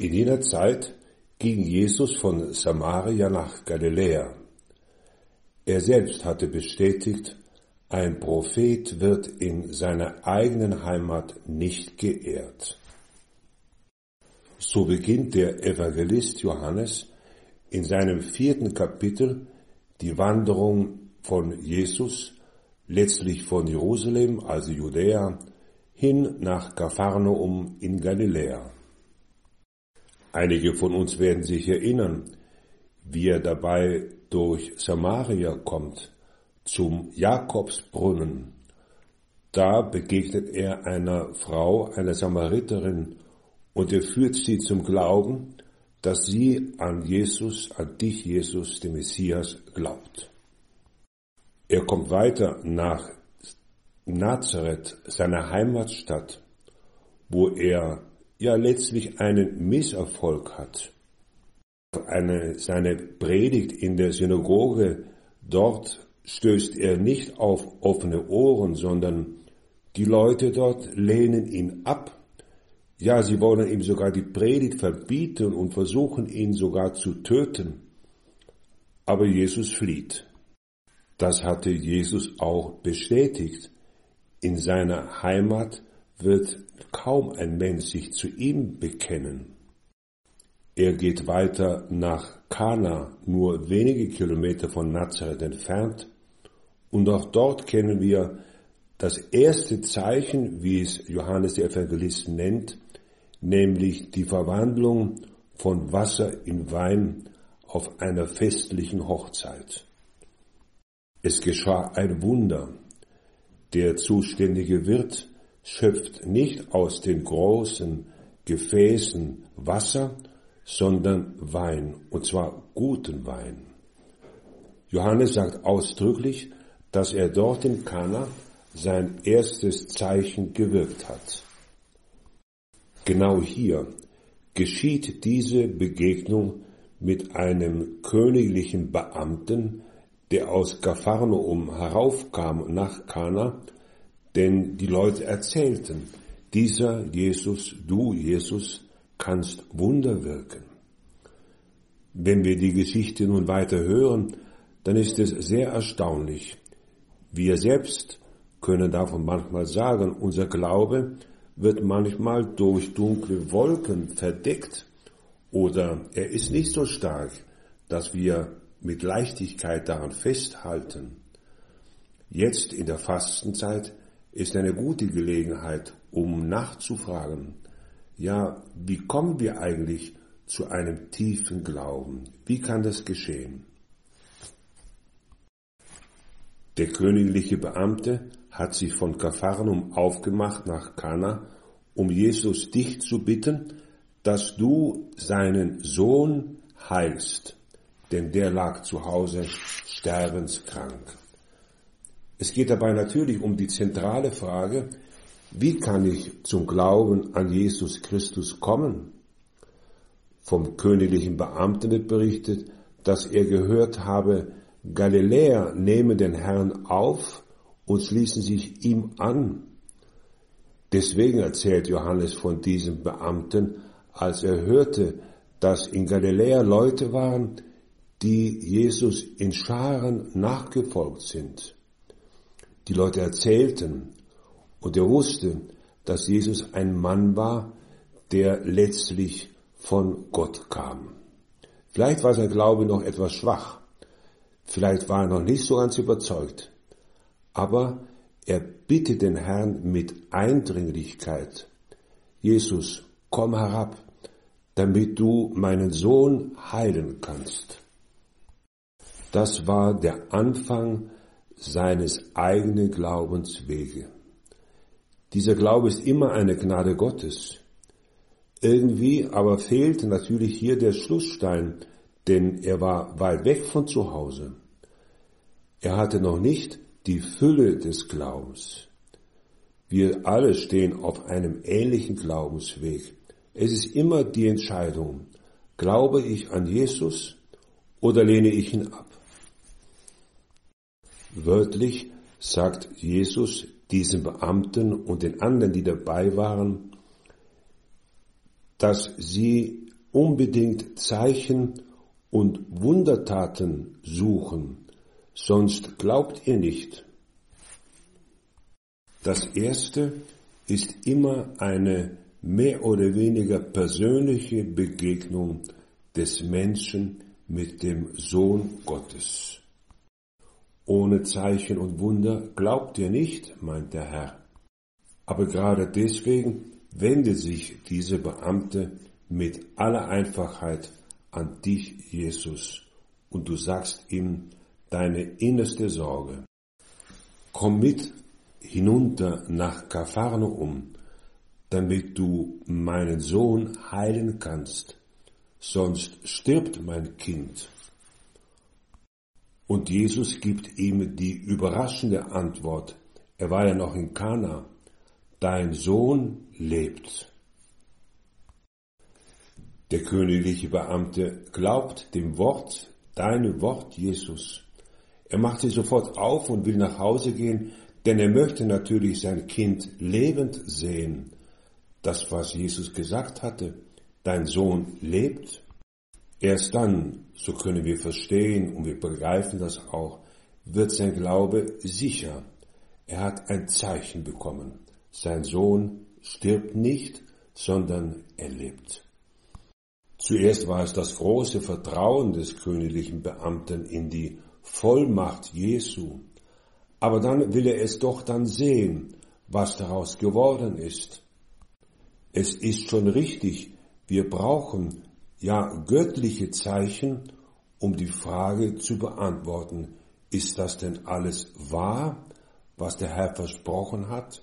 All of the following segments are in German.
In jener Zeit ging Jesus von Samaria nach Galiläa. Er selbst hatte bestätigt, ein Prophet wird in seiner eigenen Heimat nicht geehrt. So beginnt der Evangelist Johannes in seinem vierten Kapitel die Wanderung von Jesus, letztlich von Jerusalem, also Judäa, hin nach Kapharnaum in Galiläa. Einige von uns werden sich erinnern, wie er dabei durch Samaria kommt, zum Jakobsbrunnen. Da begegnet er einer Frau, einer Samariterin, und er führt sie zum Glauben, dass sie an Jesus, an dich Jesus, den Messias, glaubt. Er kommt weiter nach Nazareth, seiner Heimatstadt, wo er ja letztlich einen Misserfolg hat. Eine, seine Predigt in der Synagoge, dort stößt er nicht auf offene Ohren, sondern die Leute dort lehnen ihn ab. Ja, sie wollen ihm sogar die Predigt verbieten und versuchen ihn sogar zu töten. Aber Jesus flieht. Das hatte Jesus auch bestätigt. In seiner Heimat wird kaum ein Mensch sich zu ihm bekennen. Er geht weiter nach Kana, nur wenige Kilometer von Nazareth entfernt, und auch dort kennen wir das erste Zeichen, wie es Johannes der Evangelist nennt, nämlich die Verwandlung von Wasser in Wein auf einer festlichen Hochzeit. Es geschah ein Wunder. Der zuständige Wirt schöpft nicht aus den großen Gefäßen Wasser, sondern Wein, und zwar guten Wein. Johannes sagt ausdrücklich, dass er dort in Kana sein erstes Zeichen gewirkt hat. Genau hier geschieht diese Begegnung mit einem königlichen Beamten, der aus Kapharnaum heraufkam nach Kana denn die Leute erzählten, dieser Jesus, du Jesus, kannst Wunder wirken. Wenn wir die Geschichte nun weiter hören, dann ist es sehr erstaunlich. Wir selbst können davon manchmal sagen, unser Glaube wird manchmal durch dunkle Wolken verdeckt oder er ist nicht so stark, dass wir mit Leichtigkeit daran festhalten. Jetzt in der Fastenzeit ist eine gute Gelegenheit, um nachzufragen, ja, wie kommen wir eigentlich zu einem tiefen Glauben? Wie kann das geschehen? Der königliche Beamte hat sich von Kapharnaum aufgemacht nach Kana, um Jesus dich zu bitten, dass du seinen Sohn heilst, denn der lag zu Hause sterbenskrank. Es geht dabei natürlich um die zentrale Frage, wie kann ich zum Glauben an Jesus Christus kommen? Vom königlichen Beamten wird berichtet, dass er gehört habe, Galiläer nehmen den Herrn auf und schließen sich ihm an. Deswegen erzählt Johannes von diesem Beamten, als er hörte, dass in Galiläa Leute waren, die Jesus in Scharen nachgefolgt sind. Die Leute erzählten und er wusste, dass Jesus ein Mann war, der letztlich von Gott kam. Vielleicht war sein Glaube noch etwas schwach, vielleicht war er noch nicht so ganz überzeugt, aber er bittet den Herrn mit Eindringlichkeit, Jesus, komm herab, damit du meinen Sohn heilen kannst. Das war der Anfang seines eigenen Glaubenswege. Dieser Glaube ist immer eine Gnade Gottes. Irgendwie aber fehlt natürlich hier der Schlussstein, denn er war weit weg von zu Hause. Er hatte noch nicht die Fülle des Glaubens. Wir alle stehen auf einem ähnlichen Glaubensweg. Es ist immer die Entscheidung, glaube ich an Jesus oder lehne ich ihn ab? Wörtlich sagt Jesus diesem Beamten und den anderen, die dabei waren, dass sie unbedingt Zeichen und Wundertaten suchen, sonst glaubt ihr nicht. Das erste ist immer eine mehr oder weniger persönliche Begegnung des Menschen mit dem Sohn Gottes. Ohne Zeichen und Wunder glaubt ihr nicht, meint der Herr. Aber gerade deswegen wendet sich diese Beamte mit aller Einfachheit an dich, Jesus, und du sagst ihm deine innerste Sorge. Komm mit hinunter nach Kapharnaum, damit du meinen Sohn heilen kannst, sonst stirbt mein Kind. Und Jesus gibt ihm die überraschende Antwort. Er war ja noch in Kana. Dein Sohn lebt. Der königliche Beamte glaubt dem Wort, deinem Wort, Jesus. Er macht sich sofort auf und will nach Hause gehen, denn er möchte natürlich sein Kind lebend sehen. Das, was Jesus gesagt hatte, dein Sohn lebt. Erst dann, so können wir verstehen und wir begreifen das auch, wird sein Glaube sicher. Er hat ein Zeichen bekommen. Sein Sohn stirbt nicht, sondern er lebt. Zuerst war es das große Vertrauen des königlichen Beamten in die Vollmacht Jesu. Aber dann will er es doch dann sehen, was daraus geworden ist. Es ist schon richtig, wir brauchen ja göttliche Zeichen, um die Frage zu beantworten, ist das denn alles wahr, was der Herr versprochen hat?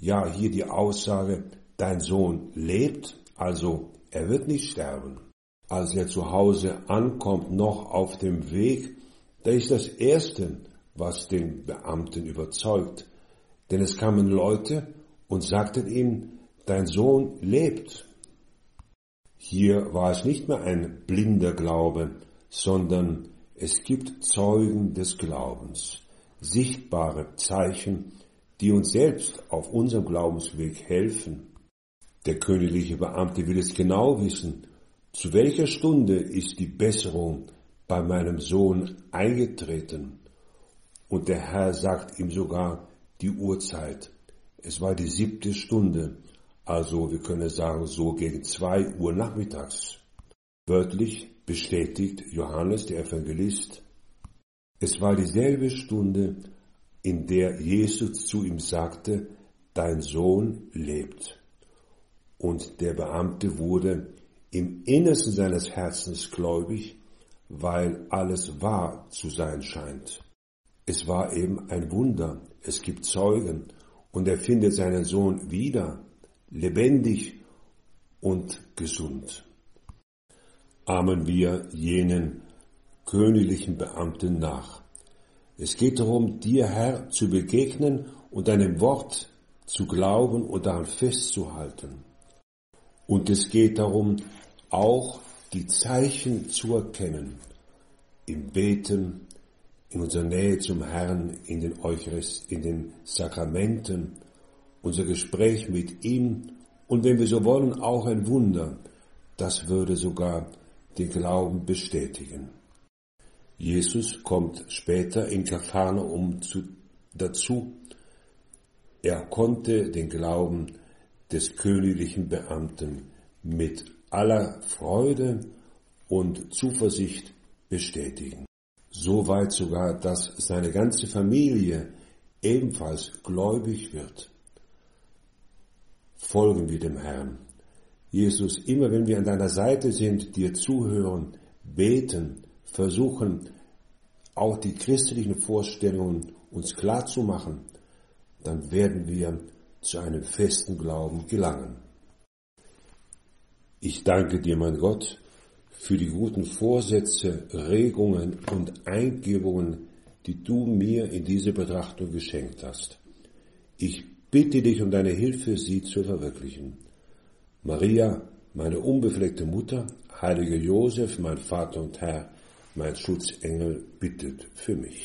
Ja, hier die Aussage, dein Sohn lebt, also er wird nicht sterben. Als er zu Hause ankommt, noch auf dem Weg, da ist das Erste, was den Beamten überzeugt. Denn es kamen Leute und sagten ihm, dein Sohn lebt. Hier war es nicht mehr ein blinder Glaube, sondern es gibt Zeugen des Glaubens, sichtbare Zeichen, die uns selbst auf unserem Glaubensweg helfen. Der königliche Beamte will es genau wissen, zu welcher Stunde ist die Besserung bei meinem Sohn eingetreten. Und der Herr sagt ihm sogar die Uhrzeit. Es war die siebte Stunde also wir können sagen so gegen zwei Uhr nachmittags. Wörtlich bestätigt Johannes der Evangelist, es war dieselbe Stunde, in der Jesus zu ihm sagte, dein Sohn lebt. Und der Beamte wurde im Innersten seines Herzens gläubig, weil alles wahr zu sein scheint. Es war eben ein Wunder, es gibt Zeugen, und er findet seinen Sohn wieder, lebendig und gesund. Ahmen wir jenen königlichen Beamten nach. Es geht darum, dir Herr zu begegnen und deinem Wort zu glauben und daran festzuhalten. Und es geht darum, auch die Zeichen zu erkennen, im Beten, in unserer Nähe zum Herrn, in den Eucharist, in den Sakramenten, unser Gespräch mit ihm und wenn wir so wollen, auch ein Wunder, das würde sogar den Glauben bestätigen. Jesus kommt später in Kapharnaum zu, dazu. Er konnte den Glauben des königlichen Beamten mit aller Freude und Zuversicht bestätigen. Soweit sogar, dass seine ganze Familie ebenfalls gläubig wird folgen wir dem Herrn. Jesus, immer wenn wir an deiner Seite sind, dir zuhören, beten, versuchen, auch die christlichen Vorstellungen uns klar zu machen, dann werden wir zu einem festen Glauben gelangen. Ich danke dir, mein Gott, für die guten Vorsätze, Regungen und Eingebungen, die du mir in diese Betrachtung geschenkt hast. Ich bitte dich um deine Hilfe, sie zu verwirklichen. Maria, meine unbefleckte Mutter, heiliger Josef, mein Vater und Herr, mein Schutzengel, bittet für mich.